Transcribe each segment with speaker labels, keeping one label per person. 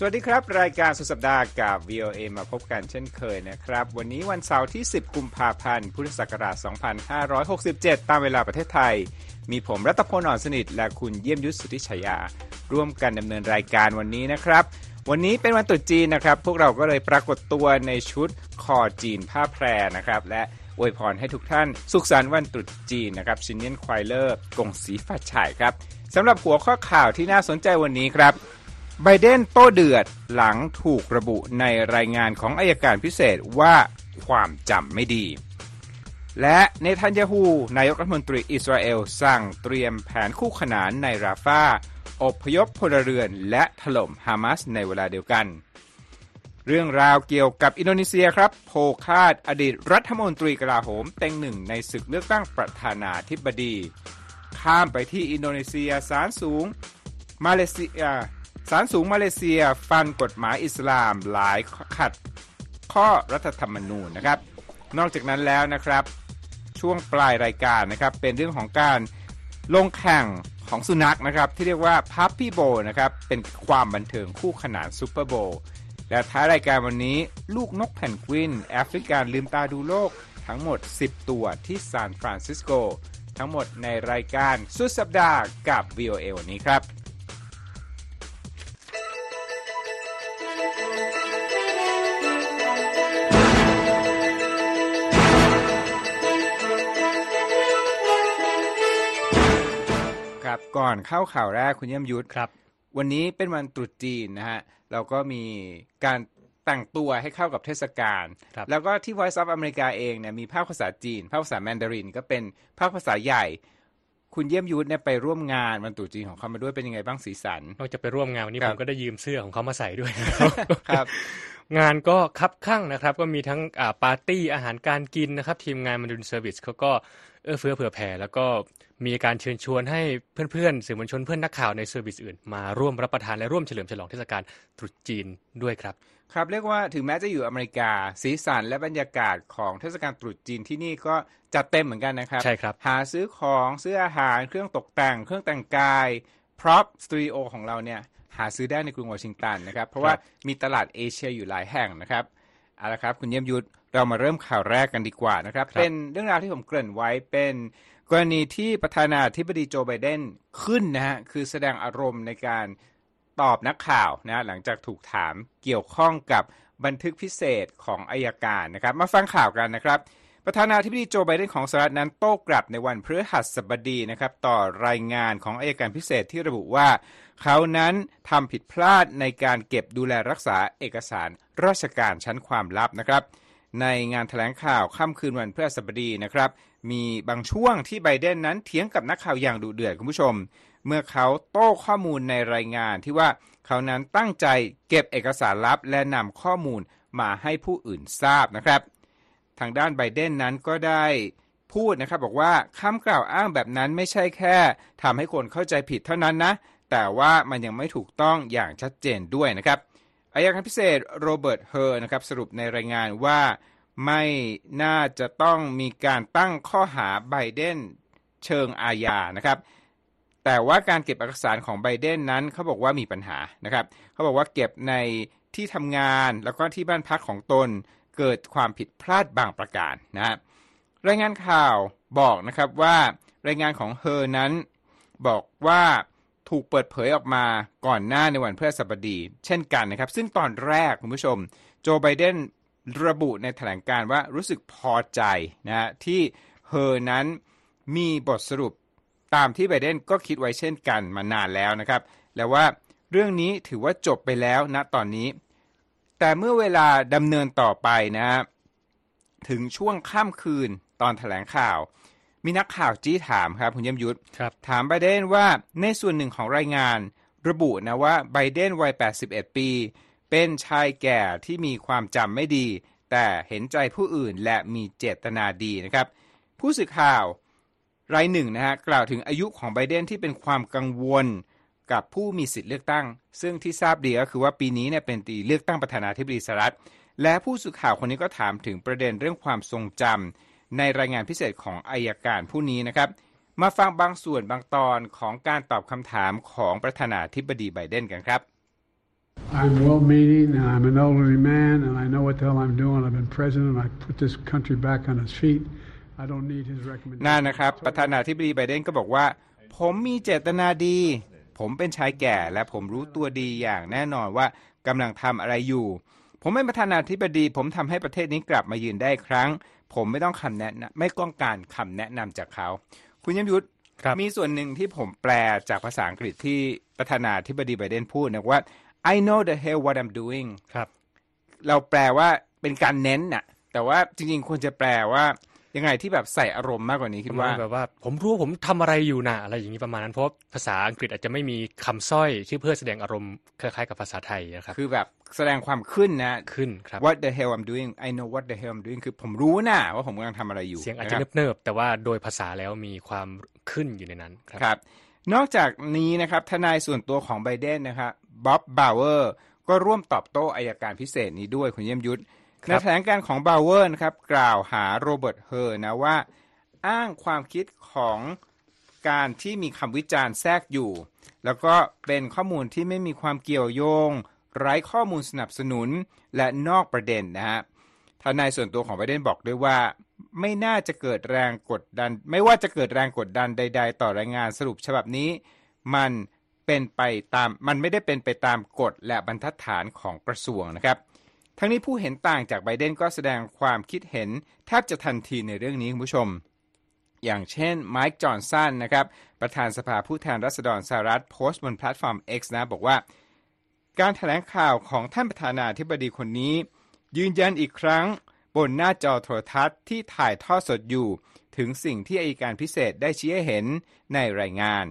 Speaker 1: สวัสดีครับ รายการสุดสัปดาห์กับ VOA มาพบกันเช่นเคยนะครับ วันนี้วันเสาร์ที่ 10 กุมภาพันธ์ พุทธศักราช 2567 ตามเวลาประเทศไทย มีผมรัตพลอ่อนสนิท และคุณเยี่ยมยุทธสุธิชยา ร่วมกันดำเนินรายการวันนี้นะครับ วันนี้เป็นวันตรุษจีนนะครับ พวกเราก็เลยปรากฏตัวในชุดคอจีนผ้าแพรนะครับ และอวยพรให้ทุกท่านสุขสันต์วันตรุษจีนนะครับชินเนียนควายเลอร์กงสีฟ้าฉายครับสำหรับหัวข้อข่าวที่น่าสนใจวันนี้ครับ ไบเดนโต้เดือดหลังถูกระบุในรายงานของอายการพิเศษว่าความจำไม่ดี และเนทันยาฮูนายกรัฐมนตรีอิสราเอลสั่งเตรียมแผนคู่ขนานในราฟาอพยพพลเรือนและถล่มฮามาสในเวลาเดียวกัน เรื่องราวเกี่ยวกับอินโดนีเซียครับ โพคาดอดีตรัฐมนตรีกลาโหมเต็งหนึ่งในศึกเลือกตั้งประธานาธิบดี ข้ามไปที่อินโดนีเซียศาลสูง มาเลเซีย ศาลสูงมาเลเซียฟันกฎหมายอิสลามหลายข้อขัดรัฐธรรมนูญนะครับ นอกจากนั้นแล้วนะครับ ช่วงปลายรายการนะครับ เป็นเรื่องของการลงแข่งของสุนัขนะครับ ที่เรียกว่า Puppy Bowl นะครับ เป็นความบันเทิงคู่ขนาน Super Bowl และท้ายรายการวันนี้ลูกนกแพนกวิน แอฟริกันลืมตาดูโลกทั้งหมด 10 ตัวที่ซานฟรานซิสโก ทั้งหมดในรายการสุดสัปดาห์กับ VOA วันนี้ครับ ก่อนเข้าข่าวแรกคุณเยี่ยมยุทธ
Speaker 2: ครับ
Speaker 1: วันนี้เป็นวันตรุษจีนนะฮะเราก็มีการแต่งตัวให้เข้ากับเทศกาล แล้วก็ที่ Voice of America เองเนี่ยมีภาคภาษาจีน ภาคภาษาแมนดาริน ก็เป็นภาคภาษาใหญ่ คุณเยี่ยมยุทธเนี่ยไปร่วมงานวันตรุษจีนของเขามาด้วยเป็นยังไงบ้างสีสัน
Speaker 2: นอกจากไปร่วมงานวันนี้ผมก็ได้ยืมเสื้อของเขามาใส่ด้วย
Speaker 1: ครับ
Speaker 2: งานก็คับคั่งนะครับ ก็มีทั้งปาร์ตี้อาหารการกินนะครับ ทีมงาน Mandarin Service เขาก็เอื้อเฟื้อเผื่อแผ่แล้วก็ มีการเชิญชวนให้เพื่อนๆสื่อมวลชนเพื่อนนักข่าวใน service อื่น มาร่วมรับประทานและร่วมเฉลิมฉลองเทศกาลตรุษจีนด้วยครับ
Speaker 1: ครับเรียกว่าถึงแม้จะอยู่อเมริกา สีสันและบรรยากาศของเทศกาลตรุษจีนที่นี่ก็จัดเต็มเหมือนกันนะครับ
Speaker 2: ใช่ครับ
Speaker 1: หาซื้อของซื้ออาหารเครื่องตกแต่ง เครื่องแต่งกายพร็อพสตูดิโอของเราเนี่ยหาซื้อได้ในกรุงวอชิงตันนะครับ เพราะว่ามีตลาดเอเชียอยู่หลายแห่งนะครับ เอาละครับ คุณเยี่ยมยุทธเรามาเริ่มข่าวแรกกันดีกว่านะครับเป็นเรื่องราวที่ผมเกริ่นไว้เป็น กรณีที่ประธานาธิบดีโจไบเดนขึ้นนะฮะคือแสดงอารมณ์ในการตอบนักข่าวนะหลังจากถูกถามเกี่ยวข้องกับบันทึกพิเศษของอายการนะครับ มาฟังข่าวกันนะครับ ประธานาธิบดีโจไบเดนของสหรัฐนั้นโต้กลับในวันพฤหัสบดีนะครับต่อรายงานของอายการพิเศษที่ระบุว่า เขานั้นทำผิดพลาดในการเก็บดูแลรักษาเอกสารราชการชั้นความลับนะครับ ในงานถแถลงข่าวค่ำคืนวันพฤหัสบดีนะครับ มีบางช่วงที่ไบเดนนั้นเถียงกับนักข่าวอย่างดุเดือดคุณผู้ชม เมื่อเขาโต้ข้อมูลในรายงานที่ว่าเขานั้นตั้งใจเก็บเอกสารลับและนำข้อมูลมาให้ผู้อื่นทราบนะครับ ทางด้านไบเดนนั้นก็ได้พูดนะครับบอกว่าคำกล่าวอ้างแบบนั้นไม่ใช่แค่ทำให้คนเข้าใจผิดเท่านั้นนะ แต่ว่ามันยังไม่ถูกต้องอย่างชัดเจนด้วยนะครับอายการพิเศษโรเบิร์ตเฮอร์นะครับสรุปในรายงานว่าไม่น่าจะต้องมีการตั้งข้อหาไบเดนเชิงอาญานะครับ แต่ว่าการเก็บเอกสารของไบเดนนั้นเขาบอกว่ามีปัญหานะครับเขาบอกว่าเก็บในที่ทำงานแล้วก็ที่บ้านพักของตน เกิดความผิดพลาดบางประการนะรายงานข่าวบอกนะครับว่ารายงานของเฮอนั้น บอกว่าถูกเปิดเผยออกมาก่อนหน้าในวันพฤหัสบดี เช่นกันนะครับ ซึ่งตอนแรกคุณผู้ชม โจไบเดนระบุในแถลงการว่ารู้สึกพอใจนะที่เฮอนั้นมีบทสรุปตามที่ไบเดนก็คิดไว้เช่นกันมานานแล้วนะครับ แล้วว่าเรื่องนี้ถือว่าจบไปแล้วนะตอนนี้ แต่เมื่อเวลาดำเนินต่อไปนะ ถึงช่วงค่ำคืนตอนแถลงข่าว มีนักข่าวจี้ถามครับ คุณยมยุทธถามไบเดนว่าในส่วนหนึ่งของรายงาน ระบุนะว่าไบเดนวัย 81 ปี เป็นชายแก่ที่มีความจำไม่ดี แต่เห็นใจผู้อื่นและมีเจตนาดีนะครับ ผู้สื่อข่าวรายหนึ่งนะฮะกล่าวถึงอายุของไบเดนที่เป็นความกังวล กับผู้มีสิทธิ์เลือกตั้ง ซึ่งที่ทราบดีก็คือว่าปีนี้เนี่ยเป็นปีเลือกตั้งประธานาธิบดีสหรัฐ และผู้สื่อข่าวคนนี้ก็ถามถึงประเด็นเรื่องความทรงจำในรายงานพิเศษของอายการผู้นี้นะครับ มาฟังบางส่วนบางตอนของการตอบคำถามของประธานาธิบดีไบเดนกันครับ
Speaker 3: I'm well meaning and I'm an elderly man and I know what the hell I'm doing. I've been president. I put this country back on its feet. I don't need his recommendation.
Speaker 1: นั่นนะครับ ประธานาธิบดีไบเดนก็บอกว่า ผมมีเจตนาดี ผมเป็นชายแก่ และผมรู้ตัวดีอย่างแน่นอนว่ากำลังทำอะไรอยู่ ผมเป็นประธานาธิบดี ผมทำให้ประเทศนี้กลับมายืนได้อีกครั้ง ผมไม่ต้องคำแนะนำไม่ต้องการคำแนะนำจากเขา คุณยมยุทธ
Speaker 2: ครับ
Speaker 1: มีส่วนหนึ่งที่ผมแปลจากภาษาอังกฤษที่ประธานาธิบดีไบเดนพูดนะว่า I know the hell what I'm doing
Speaker 2: ครับ
Speaker 1: เราแปลว่าเป็นการเน้นน่ะ แต่ว่าจริงๆ ควรจะแปลว่า ยังไงที่แบบใส่อารมณ์มากกว่านี้คิดว่า
Speaker 2: แบบว่า ผมรู้ว่าผมทำอะไรอยู่นะอะไรอย่างนี้ประมาณนั้นเพราะว่าภาษาอังกฤษอาจจะไม่มีคำสร้อยที่เพื่อแสดงอารมณ์คล้ายๆกับภาษาไทยนะครับ
Speaker 1: คือแบบแสดงความขึ้นนะ
Speaker 2: ขึ้นครับ
Speaker 1: What the hell I'm doing I know what the hell I'm doing คือผมรู้นะว่าผมกำลังทำอะไรอยู่
Speaker 2: เสียงอาจจะ
Speaker 1: นครับ
Speaker 2: เนิบๆแต่ว่าโดยภาษาแล้วมีความขึ้นอยู่ในนั้นครับ
Speaker 1: ครับ นอกจากนี้นะครับทนายส่วนตัวของไบเดนนะครับบ๊อบบาวเวอร์ก็ร่วมตอบโต้อัยการพิเศษนี้ด้วยคุณเยี่ยมยุทธ
Speaker 2: ค
Speaker 1: ใน
Speaker 2: รับ
Speaker 1: แถลงการณ์ของบาวเวอร์นะครับกล่าวหาโรเบิร์ตเฮอร์นะว่า อ้างความคิดของการที่มีคำวิจารณ์แทรกอยู่ แล้วก็เป็นข้อมูลที่ไม่มีความเกี่ยวโยง ไร้ข้อมูลสนับสนุนและนอกประเด็นนะฮะทนายส่วนตัวของไบเดนบอกด้วยว่า ไม่น่าจะเกิดแรงกดดัน ไม่ว่าจะเกิดแรงกดดันใด ๆ ต่อรายงานสรุปฉบับนี้ มันเป็นไปตามมันไม่ได้เป็นไปตามกฎและบรรทัดฐานของกระทรวงนะครับ ทั้งนี้ผู้เห็นต่างจากไบเดนก็แสดงความคิดเห็นแทบจะทันทีในเรื่องนี้คุณผู้ชม อย่างเช่นไมค์จอห์นสันนะครับ ประธานสภาผู้แทนราษฎรสหรัฐโพสต์บนแพลตฟอร์ม X นะบอกว่า การแถลงข่าวของท่านประธานาธิบดีคนนี้ ยืนยันอีกครั้งบนหน้าจอโทรทัศน์ที่ถ่ายทอดสดอยู่ ถึงสิ่งที่อัยการพิเศษได้ชี้ให้เห็นในรายงาน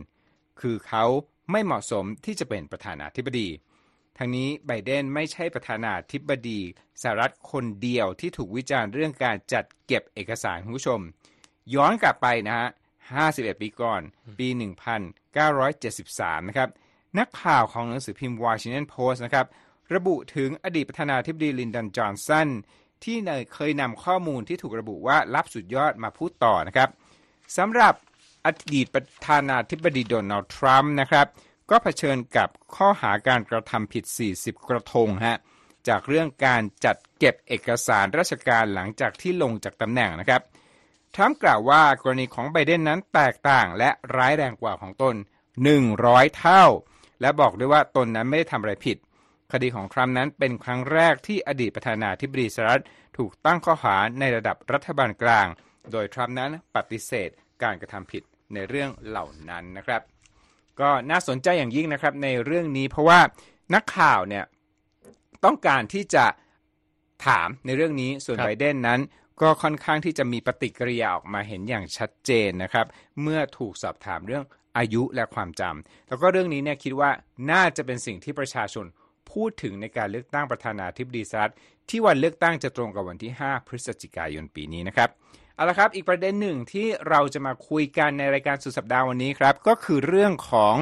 Speaker 1: คือเขาไม่เหมาะสมที่จะเป็นประธานาธิบดี ทั้งนี้ไบเดนไม่ใช่ประธานาธิบดีสหรัฐคนเดียวที่ถูกวิจารณ์เรื่องการจัดเก็บเอกสารคุณผู้ชม ย้อนกลับไปนะฮะ 51 ปีก่อน ปี 1973 นะครับ นักข่าวของหนังสือพิมพ์ Washington Post นะครับ ระบุถึงอดีตประธานาธิบดีลินดอนจอห์นสันที่เคยนำข้อมูลที่ถูกระบุว่ารับสุดยอดมาพูดต่อนะครับสำหรับอดีตประธานาธิบดีโดนัลด์ทรัมป์นะครับ ก็เผชิญกับข้อหาการกระทำผิด 40 กระทงฮะจากเรื่องการจัดเก็บเอกสารราชการหลังจากที่ลงจากตำแหน่งนะครับทรัมป์กล่าวว่ากรณีของไบเดนนั้นแตกต่างและร้ายแรงกว่าของตน 100 เท่า และบอกด้วยว่าตนนั้นไม่ได้ทำอะไรผิด คดีของทรัมป์นั้นเป็นครั้งแรกที่อดีตประธานาธิบดีสหรัฐถูกตั้งข้อหาในระดับรัฐบาลกลาง โดยทรัมป์นั้นปฏิเสธการกระทำผิดในเรื่องเหล่านั้นนะครับ ก็น่าสนใจอย่างยิ่งนะครับในเรื่องนี้ เพราะว่านักข่าวเนี่ยต้องการที่จะถามในเรื่องนี้ส่วน
Speaker 2: ครับ
Speaker 1: ไบเดนนั้น ก็ค่อนข้างที่จะมีปฏิกิริยาออกมาเห็นอย่างชัดเจนนะครับ เมื่อถูกสอบถามเรื่องอายุและความจำแล้วก็เรื่องนี้เนี่ยคิดว่าน่าจะเป็นสิ่งที่ประชาชนพูดถึงในการเลือกตั้งประธานาธิบดีสหรัฐที่วันเลือกตั้งจะตรงกับวันที่ 5 พฤศจิกายนปีนี้นะครับ เอาละครับ อีกประเด็นหนึ่งที่เราจะมาคุยกันในรายการสุดสัปดาห์วันนี้ครับ ก็คือเรื่องของ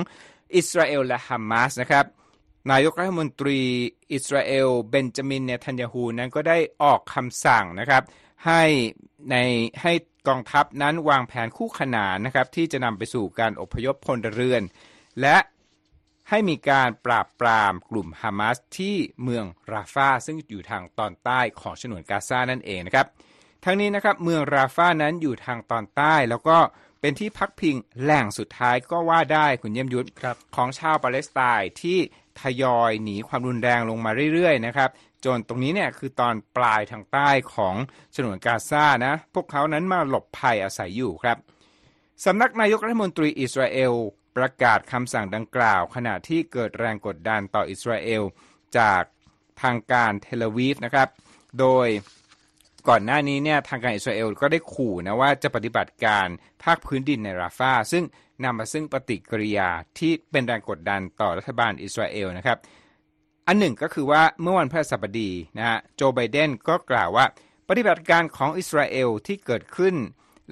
Speaker 1: อิสราเอลและฮามาสนะครับ นายกรัฐมนตรีอิสราเอลเบนจามินเนทันยาฮูนั้นก็ได้ออกคำสั่งนะครับ ให้ในให้กองทัพนั้นวางแผนคู่ขนานนะครับที่จะนำไปสู่การอพยพพลเรือน และให้มีการปราบปรามกลุ่มฮามาสที่เมืองราฟาซึ่งอยู่ทางตอนใต้ของฉนวนกาซานั่นเองนะครับ ทั้งนี้นะครับเมืองราฟานั้นอยู่ทางตอนใต้ แล้วก็เป็นที่พักพิงแหล่งสุดท้ายก็ว่าได้คุณเยี่ยมยุทธ
Speaker 2: ครับ
Speaker 1: ของชาวปาเลสไตน์ที่ทยอยหนีความรุนแรงลงมาเรื่อยๆนะครับจนตรงนี้เนี่ยคือตอนปลายทางใต้ของฉนวนกาซานะ พวกเขานั้นมาหลบภัยอาศัยอยู่ครับสำนักนายกรัฐมนตรีอิสราเอลประกาศคำสั่งดังกล่าว ขณะที่เกิดแรงกดดันต่ออิสราเอลจากทางการเทลอาวีฟนะครับ โดย ก่อนหน้านี้เนี่ยทางการอิสราเอลก็ได้ขู่นะว่าจะปฏิบัติการภาคพื้นดินในราฟาซึ่งนำมาซึ่งปฏิกิริยาที่เป็นแรงกดดันต่อรัฐบาลอิสราเอลนะครับ อันหนึ่งก็คือว่าเมื่อวันพฤหัสบดีนะฮะโจไบเดนก็กล่าวว่า ปฏิบัติการของอิสราเอลที่เกิดขึ้น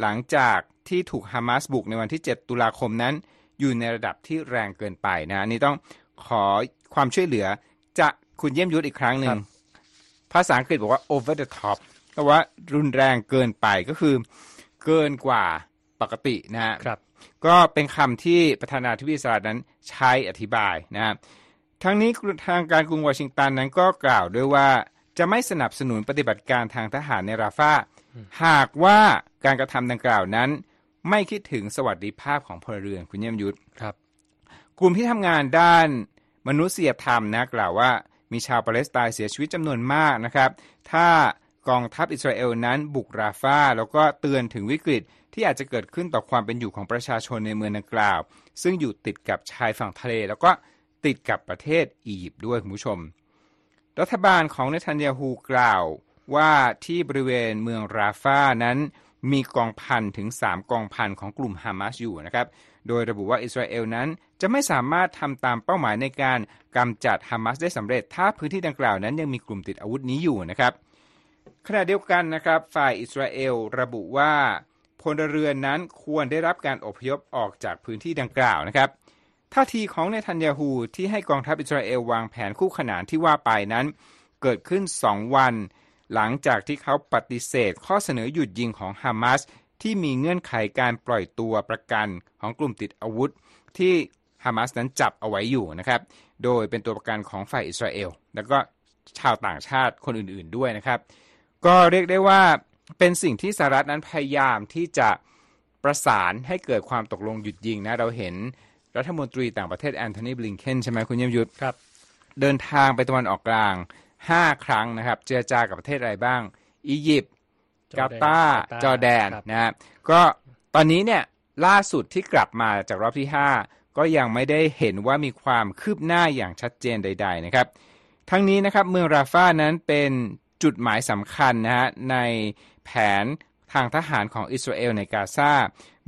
Speaker 1: หลังจากที่ถูกฮามาสบุกในวันที่ 7 ตุลาคมนั้น อยู่ในระดับที่แรงเกินไปนะอันนี่ต้องขอความช่วยเหลือจะคุณเยี่ยมยุทธอีกครั้งหนึ่
Speaker 2: ครั
Speaker 1: ง
Speaker 2: บ
Speaker 1: ภาษาอังกฤษบอกว่า over the top ก็ว่ารุนแรงเกินไปก็คือเกินกว่าปกตินะฮะ
Speaker 2: ครับ
Speaker 1: ก็เป็นคำที่ประธานาธิบดีสหรัฐนั้นใช้อธิบายนะฮะทั้งนี้ทางการกรุงวอชิงตันนั้นก็กล่าวด้วยว่าจะไม่สนับสนุนปฏิบัติการทางทหารในราฟาหากว่าการกระทำดังกล่าวนั้น ไม่คิดถึงสวัสดิภาพของพลเรือนคุณเยี่ยมยุทธ
Speaker 2: ครับ
Speaker 1: กลุ่มที่ทำงานด้านมนุษยธรรมนะกล่าวว่ามีชาวปาเลสไตน์เสียชีวิตจำนวนมากนะครับ ถ้า กองทัพอิสราเอลนั้นบุกราฟาแล้วก็เตือนถึงวิกฤตที่อาจจะเกิดขึ้นต่อความเป็นอยู่ของประชาชนในเมืองดังกล่าว ซึ่งอยู่ติดกับชายฝั่งทะเล แล้วก็ติดกับประเทศอียิปต์ด้วยคุณผู้ชม รัฐบาลของเนทันยาฮูกล่าวว่าที่บริเวณเมืองราฟานั้นมีกองพันถึง 3 กองพันของกลุ่มฮามาสอยู่นะครับ โดยระบุว่าอิสราเอลนั้นจะไม่สามารถทำตามเป้าหมายในการกำจัดฮามาสได้สำเร็จ ถ้าพื้นที่ดังกล่าวนั้นยังมีกลุ่มติดอาวุธนี้อยู่นะครับ ขณะเดียวกันนะครับ ฝ่ายอิสราเอลระบุว่าพลเรือนนั้นควรได้รับการอพยพออกจากพื้นที่ดังกล่าวนะครับท่าทีของเนทันยาฮูที่ให้กองทัพอิสราเอลวางแผนคู่ขนานที่ว่าไปนั้น เกิดขึ้น 2 วัน หลังจากที่เขาปฏิเสธข้อเสนอหยุดยิงของฮามาสที่มีเงื่อนไขการปล่อยตัวประกันของกลุ่มติดอาวุธ ที่ฮามาสนั้นจับเอาไว้อยู่นะครับ โดยเป็นตัวประกันของฝ่ายอิสราเอล แล้วก็ชาวต่างชาติคนอื่นๆด้วยนะครับ ก็เรียกได้ว่าเป็นสิ่งที่สหรัฐนั้นพยายามที่จะประสานให้เกิดความตกลงหยุดยิงนะเราเห็นรัฐมนตรีต่างประเทศแอนโทนีบลิงเคนใช่ไหมคุณเยี่ยมยุทธ
Speaker 2: ครับ
Speaker 1: เดินทางไปตะวันออกกลาง 5 ครั้งนะครับ เจรจากับประเทศอะไรบ้าง อียิปต์กาตาร์จอร์แดน
Speaker 2: ครับ
Speaker 1: นะฮะก็ตอนนี้เนี่ยล่าสุดที่กลับมาจากรอบที่ 5 ก็ยังไม่ได้เห็นว่ามีความคืบหน้าอย่างชัดเจนใด ๆ นะครับ ทั้งนี้นะครับเมืองราฟานั้นเป็น จุดหมายสำคัญนะฮะในแผนทางทหารของอิสราเอลในกาซา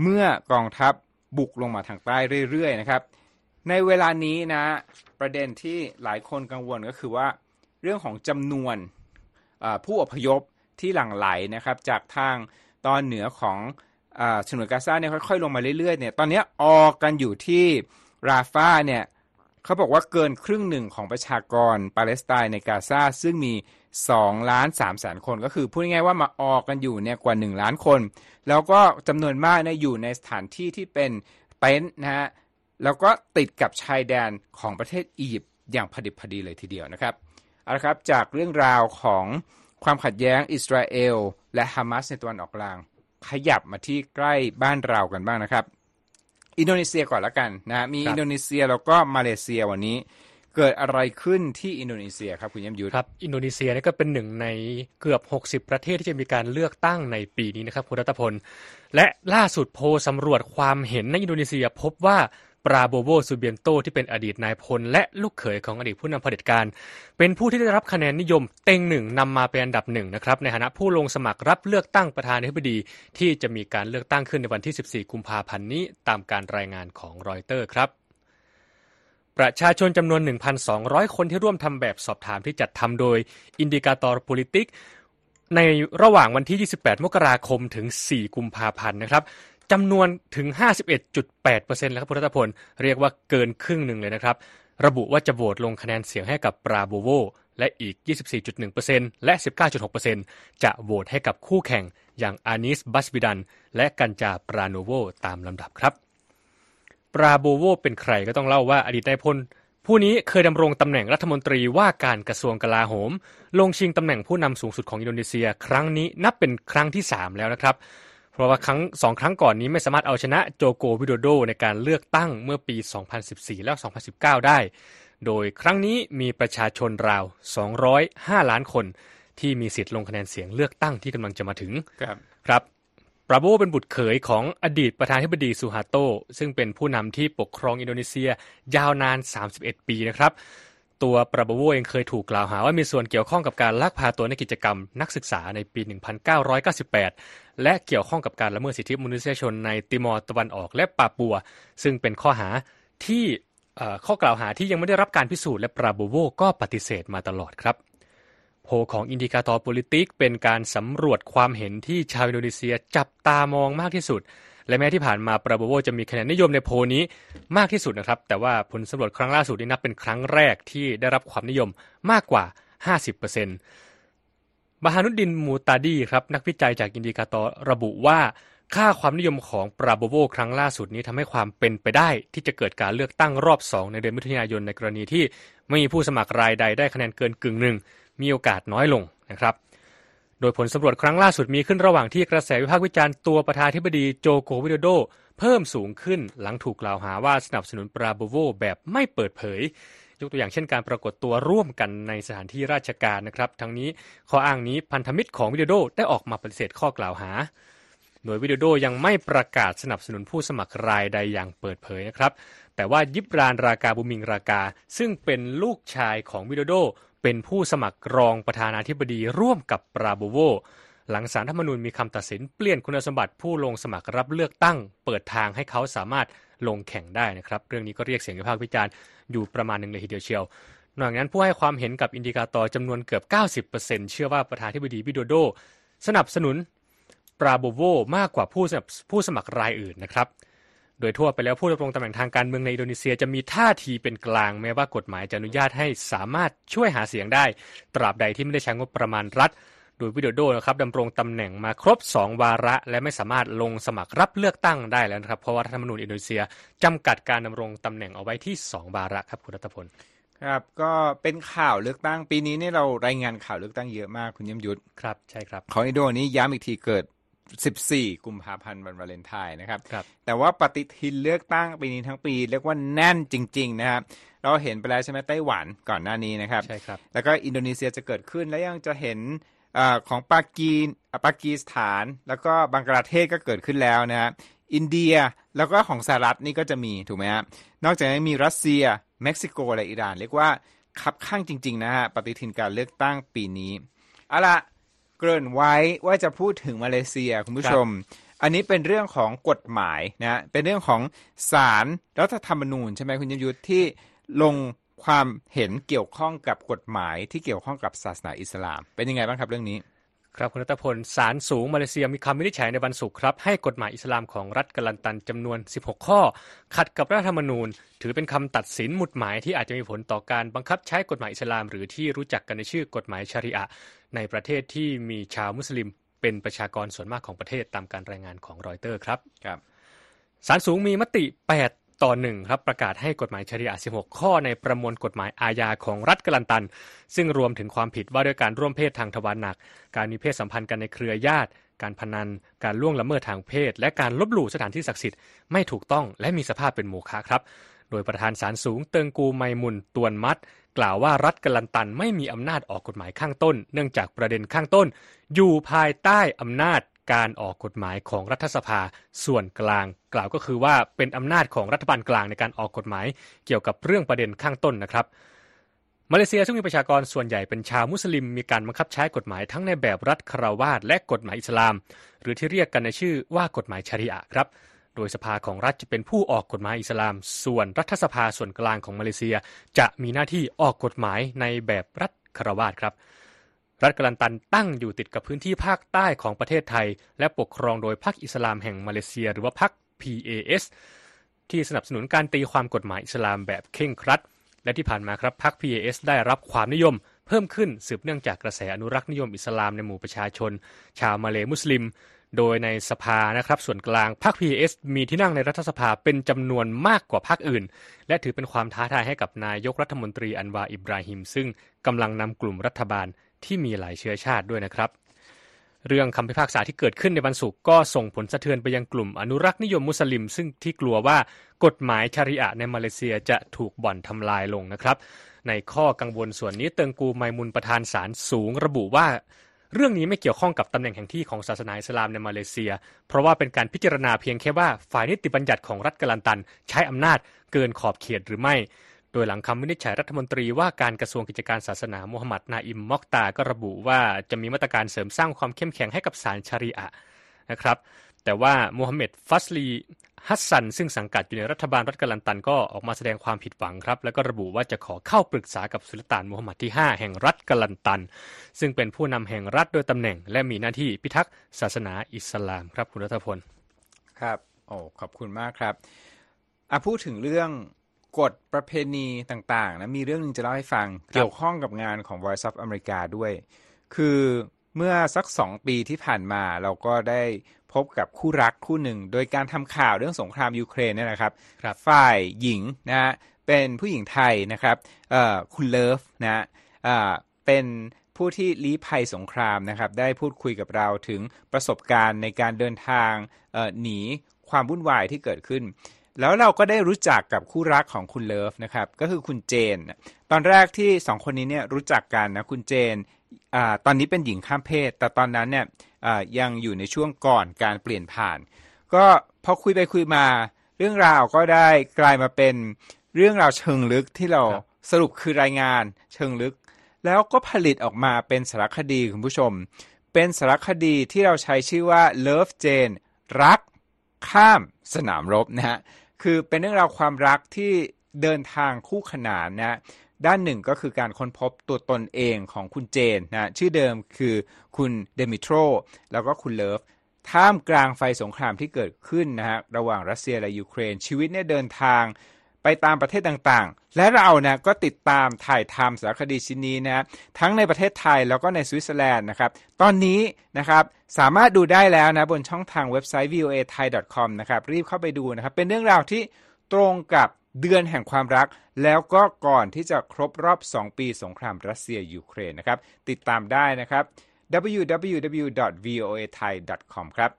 Speaker 1: เมื่อกองทัพบุกลงมาทางใต้เรื่อยๆนะครับ ในเวลานี้นะประเด็นที่หลายคนกังวลก็คือว่าเรื่องของจำนวนผู้อพยพที่หลั่งไหลนะครับจากทางตอนเหนือของฉนวนกาซาเนี่ยค่อยๆ ลงมาเรื่อยๆเนี่ยตอนนี้ออกกันอยู่ที่ราฟาเนี่ย เขาบอกว่าเกินครึ่งหนึ่งของประชากรปาเลสไตน์ในกาซาซึ่งมี2ล้าน3แสนคนก็คือพูดง่ายๆว่ามาออกกันอยู่เนี่ยกว่า 1 ล้านคน แล้วก็จำนวนมากเนี่ยอยู่ในสถานที่ที่เป็นเต็นท์นะฮะแล้วก็ติดกับชายแดนของประเทศอียิปต์อย่างพอดิบพอดีเลยทีเดียวนะครับเอาละครับจากเรื่องราวของความขัดแย้งอิสราเอลและฮามาสในตะวันออกกลาง ขยับมาที่ใกล้บ้านเรากันบ้างนะครับ อินโดนีเซียก่อนละกันนะมี
Speaker 2: ครับ
Speaker 1: อินโดนีเซียแล้วก็มาเลเซียวันนี้เกิดอะไรขึ้นที่อินโดนีเซียครับคุณเยี่ยมยุทธ
Speaker 2: ครับอินโดนีเซียนี่ก็เป็นหนึ่งในเกือบ 60 ประเทศที่จะมีการเลือกตั้งในปีนี้นะครับคุณรัตพล และล่าสุดโพลสำรวจความเห็นในอินโดนีเซียพบว่า ปราโบโวซูเบียนโตที่เป็นอดีตนายพล และลูกเขยของอดีตผู้นำเผด็จการ เป็นผู้ที่ได้รับคะแนนนิยมเต็งหนึ่งนำมาเป็นอันดับหนึ่งนะครับในฐานะผู้ลงสมัครรับเลือกตั้งประธานาธิบดี ที่จะมีการเลือกตั้งขึ้นในวันที่ 14 กุมภาพันธ์นี้ตามการรายงานของรอยเตอร์ครับประชาชนจำนวน 1,200 คนที่ร่วมทำแบบสอบถามที่จัดทำโดยอินดิกาตอร์ Politik ในระหว่างวันที่ 28 มกราคมถึง 4 กุมภาพันธ์นะครับ จำนวนถึง 51.8%แล้วครับพุทธพล เรียกว่าเกินครึ่งหนึ่งเลยนะครับ ระบุว่าจะโหวตลงคะแนนเสียงให้กับปราโบโวและอีก 24.1%และ 19.6%จะโหวตให้กับคู่แข่งอย่างอานีสบาสวีดัน และกันจาร์ ปราโนโวตามลำดับครับ ปราโบโวเป็นใครก็ต้องเล่าว่าอดีตนายพลผู้นี้เคยดำรงตำแหน่งรัฐมนตรีว่าการกระทรวงกลาโหม ลงชิงตำแหน่งผู้นำสูงสุดของอินโดนีเซีย ครั้งนี้นับเป็นครั้งที่ 3 แล้วนะครับ เพราะว่าครั้งสองครั้งก่อนนี้ไม่สามารถเอาชนะโจโกวิโดโดในการเลือกตั้งเมื่อปี 2014 และ 2019 ได้ โดยครั้งนี้มีประชาชนราว 205 ล้านคน ที่มีสิทธิ์ลงคะแนนเสียงเลือกตั้งที่กำลังจะมาถึง
Speaker 1: ครับ
Speaker 2: ครับปราโบเป็นบุตรเขยของอดีตประธานาธิบดีซูฮาโต ซึ่งเป็นผู้นำที่ปกครองอินโดนีเซียยาวนาน 31 ปีนะครับ ตัวปราโบเองเคยถูกกล่าวหาว่ามีส่วนเกี่ยวข้องกับการลักพาตัวในกิจกรรมนักศึกษาในปี 1998 และเกี่ยวข้องกับการละเมิดสิทธิมนุษยชนในติมอร์ตะวันออกและปาปัว ซึ่งเป็นข้อหาที่ข้อกล่าวหาที่ยังไม่ได้รับการพิสูจน์และปราโบโวก็ปฏิเสธมาตลอดครับโพลของอินดิกาตอร์ Politik เป็นการสำรวจความเห็นที่ชาวอินโดนีเซียจับตามองมากที่สุด และแม้ที่ผ่านมาปราโบโวจะมีคะแนนนิยมในโพลนี้มากที่สุดนะครับ แต่ว่าผลสำรวจครั้งล่าสุดนี้นับเป็นครั้งแรกที่ได้รับความนิยมมากกว่า 50%บูร์ฮานุดดินมูห์ตาดีครับนักวิจัยจากอินดิกาตอร์ระบุว่าค่าความนิยมของปราโบโวครั้งล่าสุดนี้ทำให้ความเป็นไปได้ ที่จะเกิดการเลือกตั้งรอบ 2 ในเดือนมิถุนายนในกรณีที่ไม่มีผู้สมัครรายใดได้คะแนนเกินกึ่งหนึ่งมีโอกาสน้อยลงนะครับ โดยผลสำรวจครั้งล่าสุดมีขึ้นระหว่างที่กระแสวิพากษ์วิจารณ์ตัวประธานธิบดีโจโกวิโดโด เพิ่มสูงขึ้นหลังถูกกล่าวหาว่าสนับสนุนปราโบโวแบบไม่เปิดเผย ยกตัวอย่างเช่นการปรากฏตัวร่วมกันในสถานที่ราชการนะครับทั้งนี้ข้ออ้างนี้พันธมิตรของวิโดโดได้ออกมาปฏิเสธข้อกล่าวหาโดยวิโดโดยังไม่ประกาศสนับสนุนผู้สมัครรายใดอย่างเปิดเผยนะครับ แต่ว่ายิบรานรากาบุมิงรากา ซึ่งเป็นลูกชายของวิโดโดเป็นผู้สมัครรองประธานาธิบดีร่วมกับปราโบโว หลังศาลรัฐธรรมนูญมีคำตัดสินเปลี่ยนคุณสมบัติผู้ลงสมัครรับเลือกตั้ง เปิดทางให้เขาสามารถลงแข่งได้นะครับ เรื่องนี้ก็เรียกเสียงวิพากษ์วิจารณ์อยู่ประมาณหนึ่งเลยทีเดียวเชียวนอกจากนั้นผู้ให้ความเห็นกับอินดิกาตอร์จำนวนเกือบ 90%เชื่อว่าประธานาธิบดีวิโดโด สนับสนุนปราโบโวมากกว่าผู้สมัครผู้สมัครรายอื่นนะครับโดยทั่วไปแล้วผู้ดำรงตำแหน่งทางการเมืองในอินโดนีเซียจะมีท่าทีเป็นกลาง แม้ว่ากฎหมายจะอนุญาตให้สามารถช่วยหาเสียงได้ ตราบใดที่ไม่ได้ใช้งบประมาณรัฐ โดยวิโดโดนะครับดำรงตำแหน่งมาครบ 2 วาระ และไม่สามารถลงสมัครรับเลือกตั้งได้แล้วนะครับ เพราะว่ารัฐธรรมนูญอินโดนีเซียจำกัดการดำรงตำแหน่งเอาไว้ที่ 2 วาระครับคุณรัตพล
Speaker 1: ครับก็เป็นข่าวเลือกตั้งปีนี้เนี่ยเรารายงานข่าวเลือกตั้งเยอะมากคุณเยี่ยมยุทธ
Speaker 2: ครับใช่ครับ
Speaker 1: ของอินโดนี้ย้ำอีกทีเกิด 14 กุมภาพันธ์วันวาเลนไทน์นะครับ
Speaker 2: ครับ
Speaker 1: แต่ว่าปฏิทินเลือกตั้งปีนี้ทั้งปีเรียกว่าแน่นจริง ๆ นะครับ เราเห็นไปแล้วใช่ไหมไต้หวันก่อนหน้านี้นะครับ
Speaker 2: ใช่ครับ
Speaker 1: แล้วก็อินโดนีเซียจะเกิดขึ้นแล้วยังจะเห็น อาของปากีนอ่าปากีสถาน แล้วก็บังกลาเทศก็เกิดขึ้นแล้วนะฮะอินเดียแล้วก็ของสหรัฐนี่ก็จะมีถูกไหมฮะนอกจากนี้มีรัสเซียเม็กซิโกและอิหร่านเรียกว่าคับข้างจริง ๆ นะฮะปฏิทินการเลือกตั้งปีนี้เอาละเกริ่นไว้ว่าจะพูดถึงมาเลเซียคุณผู้ชม อันนี้เป็นเรื่องของกฎหมายนะเป็นเรื่องของศาลรรัฐธรรมนูญใช่ไหมคุณยมยุทธที่ลง ความเห็นเกี่ยวข้องกับกฎหมายที่เกี่ยวข้องกับศาสนาอิสลาม เป็นยังไงบ้างครับเรื่องนี้
Speaker 2: ครับคุณรัตพลศาลสูงมาเลเซียมีคำวินิจฉัยในวันศุกร์ครับให้กฎหมายอิสลามของรัฐกาลันตันจำนวน 16 ข้อ ขัดกับรัฐธรรมนูญ ถือเป็นคำตัดสินหมุดหมายที่อาจจะมีผลต่อการบังคับใช้กฎหมายอิสลาม หรือที่รู้จักกันในชื่อกฎหมายชาริอะห์ในประเทศที่มีชาวมุสลิม เป็นประชากรส่วนมากของประเทศตามการรายงานของรอยเตอร์ครับ
Speaker 1: ครับ
Speaker 2: ศาลสูงมีมติ 8 ต่อ1ครับประกาศให้กฎหมายชริอะห์16 ข้อในประมวลกฎหมายอาญาของรัฐกาลันตัน ซึ่งรวมถึงความผิดว่าด้วยการร่วมเพศทางทวารหนัก การมีเพศสัมพันธ์กันในเครือญาติ การพนัน การล่วงละเมิดทางเพศ และการลบหลู่สถานที่ศักดิ์สิทธิ์ไม่ถูกต้องและมีสภาพเป็นโมฆะครับ โดยประธานศาลสูงเติงกูไมมุนตวนมัดกล่าวว่ารัฐกาลันตันไม่มีอำนาจออกกฎหมายข้างต้น เนื่องจากประเด็นข้างต้น อยู่ภายใต้อำนาจ การออกกฎหมายของรัฐสภาส่วนกลาง กล่าวก็คือว่าเป็นอำนาจของรัฐบาลกลางในการออกกฎหมายเกี่ยวกับเรื่องประเด็นข้างต้นนะครับ มาเลเซียซึ่งมีประชากรส่วนใหญ่เป็นชาวมุสลิม มีการบังคับใช้กฎหมายทั้งในแบบรัฐคาราวาสและกฎหมายอิสลาม หรือที่เรียกกันในชื่อว่ากฎหมายชาริอะครับโดยสภาของรัฐจะเป็นผู้ออกกฎหมายอิสลาม ส่วนรัฐสภาส่วนกลางของมาเลเซีย จะมีหน้าที่ออกกฎหมายในแบบรัฐคารวาสครับ รัฐกลันตันตั้งอยู่ติดกับพื้นที่ภาคใต้ของประเทศไทย และปกครองโดยพรรคอิสลามแห่งมาเลเซีย หรือว่าพรรค PAS ที่สนับสนุนการตีความกฎหมายอิสลามแบบเคร่งครัด และที่ผ่านมาครับพรรค PAS ได้รับความนิยม เพิ่มขึ้นสืบเนื่องจากกระแสอนุรักษ์นิยมอิสลามในหมู่ประชาชน ชาวมาเลมุสลิม โดยในสภานะครับส่วนกลางพรรค PAS มีที่นั่งในรัฐสภาเป็นจำนวนมากกว่าพรรคอื่น และถือเป็นความท้าทายให้กับนายกรัฐมนตรีอันวาอิบราฮิม ซึ่งกำลังนำกลุ่มรัฐบาล ที่มีหลายเชื้อชาติด้วยนะครับ เรื่องคำพิพากษาที่เกิดขึ้นในวันศุกร์ก็ส่งผลสะเทือนไปยังกลุ่มอนุรักษ์นิยมมุสลิม ซึ่งที่กลัวว่ากฎหมายชาริอะในมาเลเซียจะถูกบ่อนทำลายลงนะครับ ในข้อกังวลส่วนนี้เติงกูไมมุนประธานศาลสูงระบุว่าเรื่องนี้ไม่เกี่ยวข้องกับตำแหน่งแห่งที่ของศาสนาอิสลามในมาเลเซีย เพราะว่าเป็นการพิจารณาเพียงแค่ว่าฝ่ายนิติบัญญัติของรัฐกาลันตัน ใช้อำนาจเกินขอบเขตหรือไม่ ดยหลังคำวินิจฉัยรัฐมนตรีว่าการกระทรวงกิจการศาสนามูฮัมหมัดนาอิมมอกตาก็ระบุว่าจะมีมาตรการเสริมสร้างความเข้มแข็งให้กับศาลชารีอะนะครับแต่ว่ามูฮัมเหม็ดฟัสลีฮัสซัน ซึ่งสังกัดอยู่ในรัฐบาลรัฐกาลันตันก็ออกมาแสดงความผิดหวังครับ แล้วก็ระบุว่าจะขอเข้าปรึกษากับสุลต่านมูฮัมหมัดที่ 5 แห่งรัฐกาลันตัน ซึ่งเป็นผู้นำแห่งรัฐโดยตำแหน่ง และมีหน้าที่พิทักษ์ศาสนาอิสลามครับคุณรัฐพล
Speaker 1: ครับ โอ้ขอบคุณมากครับอะพูดถึงเรื่อง กฎประเพณีต่างๆนะมีเรื่องหนึงจะเล่าให้ฟัง เกี่ยวข้องกับงานของ Voice of America ด้วย คือเมื่อสักสองปีที่ผ่านมาเราก็ได้พบกับคู่รักคู่หนึ่ง โดยการทำข่าวเรื่องสงครามยูเครนเนี่ยนะครับ
Speaker 2: ครับ
Speaker 1: ฝ่ายหญิงนะฮะเป็นผู้หญิงไทยนะครับเอ่อคุณเลิฟนะเอ่อเป็นผู้ที่ลี้ภัยสงครามนะครับ ได้พูดคุยกับเราถึงประสบการณ์ในการเดินทางเอ่อหนีความวุ่นวายที่เกิดขึ้น แล้วเราก็ได้รู้จักกับคู่รักของคุณเลิฟนะครับก็คือคุณเจน ตอนแรกที่สองคนนี้เนี่ยรู้จักกันนะคุณเจนอาตอนนี้เป็นหญิงข้ามเพศ แต่ตอนนั้นเนี่ยอ่ายังอยู่ในช่วงก่อนการเปลี่ยนผ่าน ก็พอคุยไปคุยมา เรื่องราวก็ได้กลายมาเป็นเรื่องราวเชิงลึกที่เรา
Speaker 2: ครับ
Speaker 1: สรุปคือรายงานเชิงลึก แล้วก็ผลิตออกมาเป็นสารคดีคุณผู้ชม เป็นสารคดีที่เราใช้ชื่อว่า Love Jane รักข้ามสนามรบนะฮะ คือเป็นเรื่องราวความรักที่เดินทางคู่ขนานนะด้านหนึ่งก็คือการค้นพบตัวตนเองของคุณเจนนะชื่อเดิมคือคุณเดมิโทรแล้วก็คุณเลิฟท่ามกลางไฟสงครามที่เกิดขึ้นนะฮะระหว่างรัสเซียและยูเครน ชีวิตเนี่ยเดินทาง ไปตามประเทศต่างๆ และเรานะก็ติดตามถ่ายทำสารคดีชิ้นนี้นะทั้งในประเทศไทยแล้วก็ในสวิตเซอร์แลนด์นะครับ ตอนนี้นะครับสามารถดูได้แล้วนะบนช่องทางเว็บไซต์ voathai.com นะครับรีบเข้าไปดูนะครับ เป็นเรื่องราวที่ตรงกับเดือนแห่งความรัก แล้วก็ก่อนที่จะครบรอบ 2 ปีสงครามรัสเซียยูเครนนะครับ ติดตามได้นะครับ www.voathai.com ครับ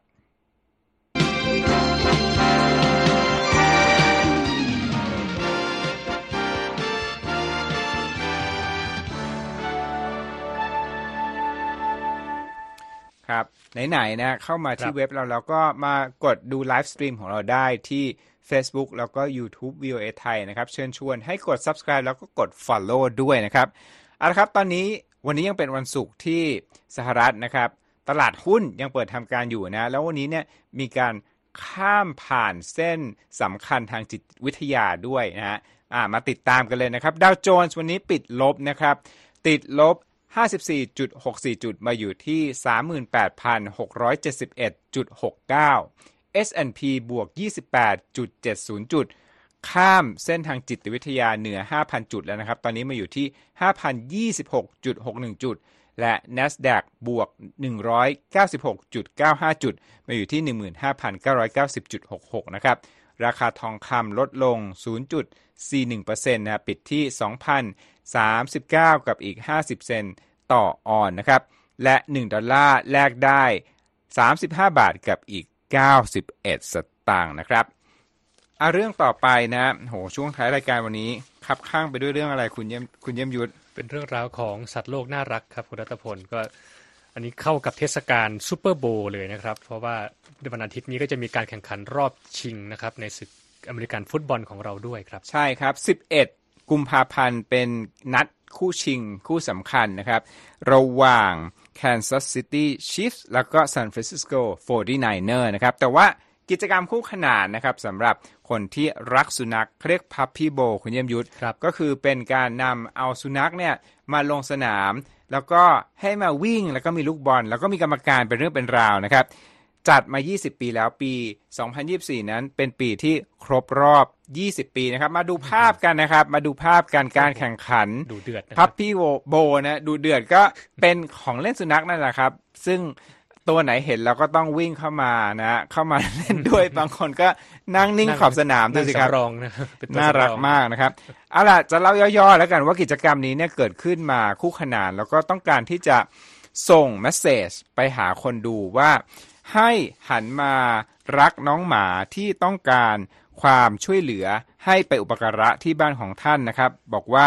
Speaker 1: ครับ ไหนๆนะเข้ามาที่
Speaker 2: ครับ
Speaker 1: เว็บเราแล้วก็มากดดู livestream ของเราได้ที่ Facebook แล้วก็ YouTube VOA ไทยนะครับ เชิญชวนให้กด Subscribe แล้วก็กด Follow ด้วยนะครับเอาละครับ ตอนนี้วันนี้ยังเป็นวันศุกร์ที่สหรัฐนะครับ ตลาดหุ้นยังเปิดทำการอยู่นะ แล้ววันนี้เนี่ยมีการข้ามผ่านเส้นสำคัญทางจิตวิทยาด้วยนะฮะอ่ามาติดตามกันเลยนะครับดาวโจนส์วันนี้ปิดลบนะครับ ติดลบ 54.64 จุดมาอยู่ที่ 38,671.69 S&P บวก 28.70 จุด ข้ามเส้นทางจิตวิทยาเหนือ 5,000 จุดแล้วนะครับ ตอนนี้มาอยู่ที่ 5,026.61 จุด และ NASDAQ บวก 196.95 จุด มาอยู่ที่ 15,990.66 นะครับ ราคาทองคำลดลง 0.41%นะปิดที่ 2,000 2,039 กับอีก 50 เซนต์ต่อออนนะครับ และ 1 ดอลลาร์แลกได้ 35 บาทกับอีก 91 สตางค์นะครับเอาเรื่องต่อไปนะโหช่วงท้ายรายการวันนี้คับข้างไปด้วยเรื่องอะไรคุณเยี่ยมคุณเยี่ยมยุทธ
Speaker 2: เป็นเรื่องราวของสัตว์โลกน่ารักครับคุณรัตพลก็อันนี้เข้ากับเทศกาลซูเปอร์โบว์เลยนะครับ เพราะว่าวันอาทิตย์นี้ก็จะมีการแข่งขันรอบชิงนะครับในศึกอเมริกันฟุตบอลของเราด้วยครับ
Speaker 1: ใช่ครับ 11 กุมภาพันธ์เป็นนัดคู่ชิงคู่สำคัญนะครับ ระหว่าง Kansas City Chiefs แล้วก็ San Francisco 49er นะครับ แต่ว่ากิจกรรมคู่ขนานนะครับสำหรับคนที่รักสุนัขเรียกพับพี่โบคุณเยี่ยมยุทธ
Speaker 2: ครับ
Speaker 1: ก็คือเป็นการนำเอาสุนัขเนี่ยมาลงสนาม แล้วก็ให้มาวิ่งแล้วก็มีลูกบอล แล้วก็มีกรรมการเป็นเรื่องเป็นราวนะครับ จัดมา 20 ปีแล้วปี 2024 นั้นเป็นปีที่ครบรอบ 20 ปีนะครับ มาดูภาพกันนะครับ มาดูภาพการการแข่งขัน
Speaker 2: ดูเดือดนะค
Speaker 1: พั
Speaker 2: รั
Speaker 1: บบพี่โบนะดูเดือดก็เป็นของเล่นสุนัขนั่นแหละครับ ซึ่งตัวไหนเห็นเราก็ต้องวิ่งเข้ามานะเข้ามาเล่นด้วยบางคนก็นั่งนิ่งขอบสนามดู
Speaker 2: นั่ง
Speaker 1: สิครับ
Speaker 2: สำรองนะครับเป็นตัว
Speaker 1: น่ารัก
Speaker 2: สำอง
Speaker 1: มากนะครับเอาล่ะจะเล่าย่อๆแล้วกันว่ากิจกรรมนี้เนี่ยเกิดขึ้นมาคู่ขนานแล้วก็ต้องการที่จะส่งเมสเซจไปหาคนดูว่า ให้หันมารักน้องหมาที่ต้องการความช่วยเหลือให้ไปอุปการะที่บ้านของท่านนะครับ บอกว่า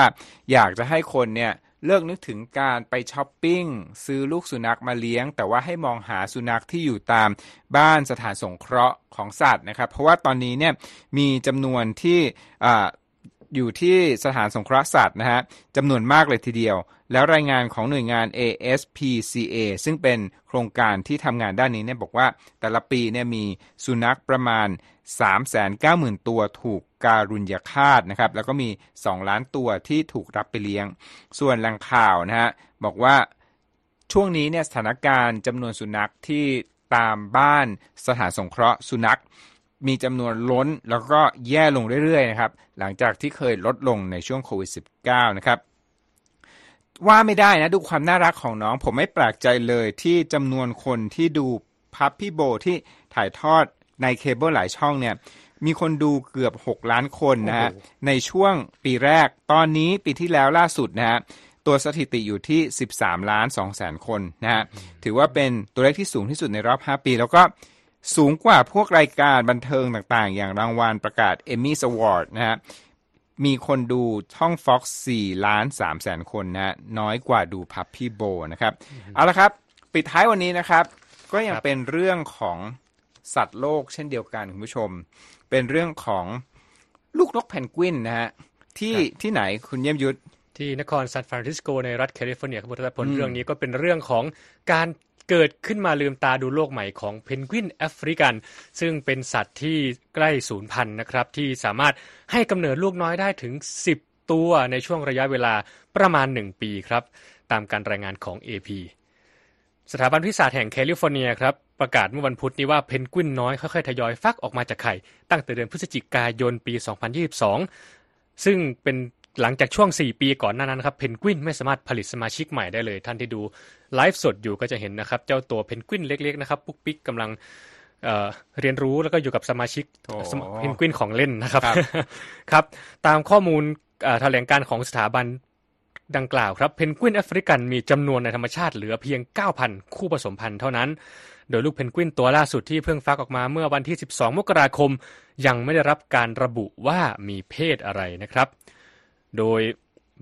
Speaker 1: อยากจะให้คนเนี่ยเลิกนึกถึงการไปช้อปปิ้ง ซื้อลูกสุนัขมาเลี้ยง แต่ว่าให้มองหาสุนัขที่อยู่ตามบ้านสถานสงเคราะห์ของสัตว์นะครับ เพราะว่าตอนนี้เนี่ยมีจำนวนที่ อยู่ที่สถานสงเคราะห์สัตว์นะฮะจำนวนมากเลยทีเดียว แล้วรายงานของหน่วยงาน ASPCA ซึ่งเป็นโครงการที่ทำงานด้านนี้เนี่ยบอกว่าแต่ละปีเนี่ยมีสุนัขประมาณ 390,000 ตัวถูกการุญยฆาตนะครับ แล้วก็มี 2 ล้านตัวที่ถูกรับไปเลี้ยง ส่วนแหล่งข่าวนะฮะบอกว่าช่วงนี้เนี่ยสถานการณ์จำนวนสุนัขที่ตามบ้านสถานสงเคราะห์สุนัข มีจำนวนล้นแล้วก็แย่ลงเรื่อยๆนะครับหลังจากที่เคยลดลงในช่วงโควิด -19 นะครับว่าไม่ได้นะดูความน่ารักของน้อง ผมไม่แปลกใจเลยที่จำนวนคนที่ดูพับพี่โบที่ถ่ายทอดในเคเบิลหลายช่องเนี่ยมีคนดูเกือบ 6 ล้านคนนะฮะ
Speaker 2: โอ้โห
Speaker 1: ในช่วงปีแรก ตอนนี้ปีที่แล้วล่าสุดนะฮะตัวสถิติอยู่ที่ 13 ล้าน2แสนคนนะฮะถือว่าเป็นตัวเลขที่สูงที่สุดในรอบ 5 ปี แล้วก็ สูงกว่าพวกรายการบันเทิงต่างๆ อย่างรางวัลประกาศ Emmy Award นะฮะมีคนดูช่อง Fox 4ล้าน3แสนคนนะฮะน้อยกว่าดู Puppy Bowl นะครับ เอาละครับ ปิดท้ายวันนี้นะครับ ก็ยัง
Speaker 2: ครับ
Speaker 1: เป็นเรื่องของสัตว์โลกเช่นเดียวกันคุณผู้ชม เป็นเรื่องของลูกนกเพนกวินนะฮะ ที่ที่ไหนคุณเยี่ยมยุทธ
Speaker 2: ที่นครซานฟรานซิสโกในรัฐแคลิฟอร์เนียครับคุณรัตพลเรื่องนี้ก็เป็นเรื่องของการ เกิดขึ้นมาลืมตาดูโลกใหม่ของเพนกวินแอฟริกัน ซึ่งเป็นสัตว์ที่ใกล้สูญพันธุ์นะครับ ที่สามารถให้กำเนิดลูกน้อยได้ถึง 10 ตัวในช่วงระยะเวลาประมาณ 1 ปีครับ ตามการรายงานของ AP สถาบันวิทยาศาสตร์แห่งแคลิฟอร์เนียครับประกาศเมื่อวันพุธนี้ว่าเพนกวินน้อยค่อยๆทยอยฟักออกมาจากไข่ ตั้งแต่เดือนพฤศจิกายนปี 2022 ซึ่งเป็น หลังจากช่วง 4 ปีก่อนหน้านั้นครับเพนกวินไม่สามารถผลิตสมาชิกใหม่ได้เลย ท่านที่ดูไลฟ์สดอยู่ก็จะเห็นนะครับ เจ้าตัวเพนกวินเล็กๆนะครับปุ๊กปิ๊กกำลังเอ่อเรียนรู้แล้วก็อยู่กับสมาชิก
Speaker 1: โอ้
Speaker 2: สมาเพนกวินของเล่นนะครับ
Speaker 1: ครับ
Speaker 2: ครับตามข้อมูลเอ่อแถลงการณ์ของสถาบันดังกล่าวครับเพนกวินแอฟริกันมีจำนวนในธรรมชาติเหลือเพียง 9,000 คู่ผสมพันธุ์เท่านั้น โดยลูกเพนกวินตัวล่าสุดที่เพิ่งฟักออกมาเมื่อวันที่ 12 มกราคม ยังไม่ได้รับการระบุว่ามีเพศอะไรนะครับ โดย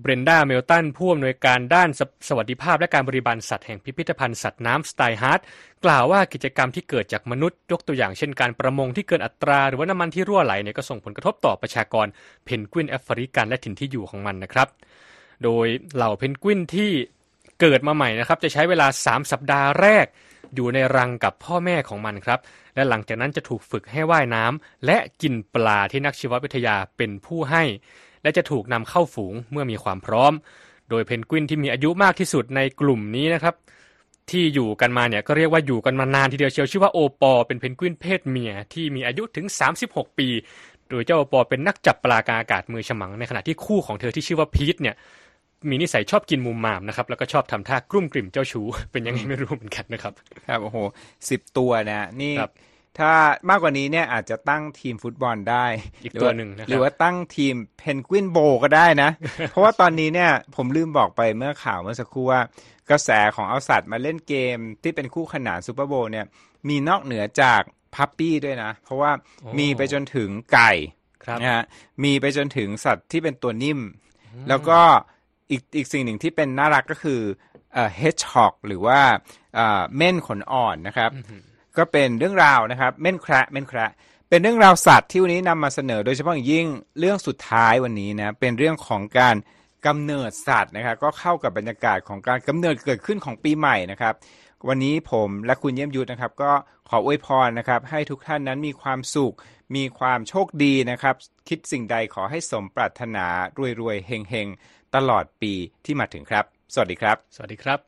Speaker 2: เบรนดาเมลตันผู้อำนวยการด้านสสวัสดิภาพและการบริบาลสัตว์แห่งพิพิธภัณฑ์สัตว์น้ำสไตน์ฮาร์ตกล่าวว่ากิจกรรมที่เกิดจากมนุษย์ยกตัวอย่างเช่นการประมงที่เกินอัตรา หรือว่าน้ำมันที่รั่วไหลเนี่ยก็ส่งผลกระทบต่อประชากรเพนกวินแอฟริกันและถิ่นที่อยู่ของมันนะครับ โดยเหล่าเพนกวินที่เกิดมาใหม่นะครับจะใช้เวลา 3 สัปดาห์แรกอยู่ในรังกับพ่อแม่ของมันครับ และหลังจากนั้นจะถูกฝึกให้ว่ายน้ำและกินปลาที่นักชีววิทยาเป็นผู้ให้ และจะถูกนำเข้าฝูงเมื่อมีความพร้อม โดยเพนกวินที่มีอายุมากที่สุดในกลุ่มนี้นะครับ ที่อยู่กันมาเนี่ยก็เรียกว่าอยู่กันมานานทีเดียวเชียวชื่อว่าโอปอเป็นเพนกวินเพศเมียที่มีอายุถึง 36 ปี โดยเจ้าโอปอเป็นนักจับปลากลางอากาศมือฉมังในขณะที่คู่ของเธอที่ชื่อว่าพีทเนี่ยมีนิสัยชอบกินมุมมามนะครับ แล้วก็ชอบทำท่ากรุ้มกริ่มเจ้าชู้เป็นยังไงไม่รู้เหมือนกันนะครับ
Speaker 1: ครับโอ้โหสิบตัวนะนี่
Speaker 2: ครับ
Speaker 1: ถ้ามากกว่านี้เนี่ยอาจจะตั้งทีมฟุตบอลได้
Speaker 2: อีก
Speaker 1: รื
Speaker 2: ตัว
Speaker 1: ว่า
Speaker 2: หนึ่งนะครับ
Speaker 1: หรือว่าตั้งทีมเพนกวิน Bowl ก็ได้นะ เพราะว่าตอนนี้เนี่ยผมลืมบอกไปเมื่อข่าวเมื่อสักครู่ว่ากระแสของเอาสัตว์มาเล่นเกมที่เป็นคู่ขนานซูเปอร์โบว์เนี่ยมีนอกเหนือจาก puppy ด้วยนะ เพราะว่า
Speaker 2: โอ้
Speaker 1: มีไปจนถึงไก่
Speaker 2: ครับ
Speaker 1: นะฮะมีไปจนถึงสัตว์ที่เป็นตัวนิ่ม แล้วก็อีกอีกสิ่งหนึ่งที่เป็นน่ารักก็คือเอ่อ hedgehog หรือว่าเอ่อเม่นขนอ่อนนะครับ ก็เป็นเรื่องราวนะครับเม่นแคระเม่นแคระเป็นเรื่องราวสัตว์ที่วันนี้นำมาเสนอ โดยเฉพาะอย่างยิ่งเรื่องสุดท้ายวันนี้นะเป็นเรื่องของการกำเนิดสัตว์นะครับก็เข้ากับบรรยากาศของการกำเนิดเกิดขึ้นของปีใหม่นะครับ วันนี้ผมและคุณเยี่ยมยุทธนะครับ ก็ขออวยพรนะครับ ให้ทุกท่านนั้นมีความสุข มีความโชคดีนะครับ คิดสิ่งใดขอให้สมปรารถนารวยๆเฮงๆตลอดปีที่มาถึงครับ สวัสดีครับ
Speaker 2: สวัสดีครับ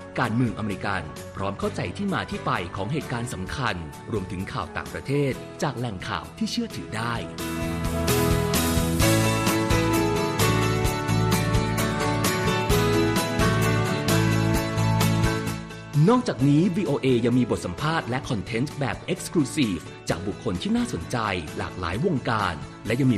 Speaker 4: การเมืองอเมริกัน พร้อมเข้าใจที่มาที่ไปของเหตุการณ์สำคัญ รวมถึงข่าวต่างประเทศ จากแหล่งข่าวที่เชื่อถือได้ นอกจากนี้ VOA ยังมีบทสัมภาษณ์และคอนเทนต์แบบ Exclusive จากบุคคลที่น่าสนใจหลากหลายวงการ และยังมี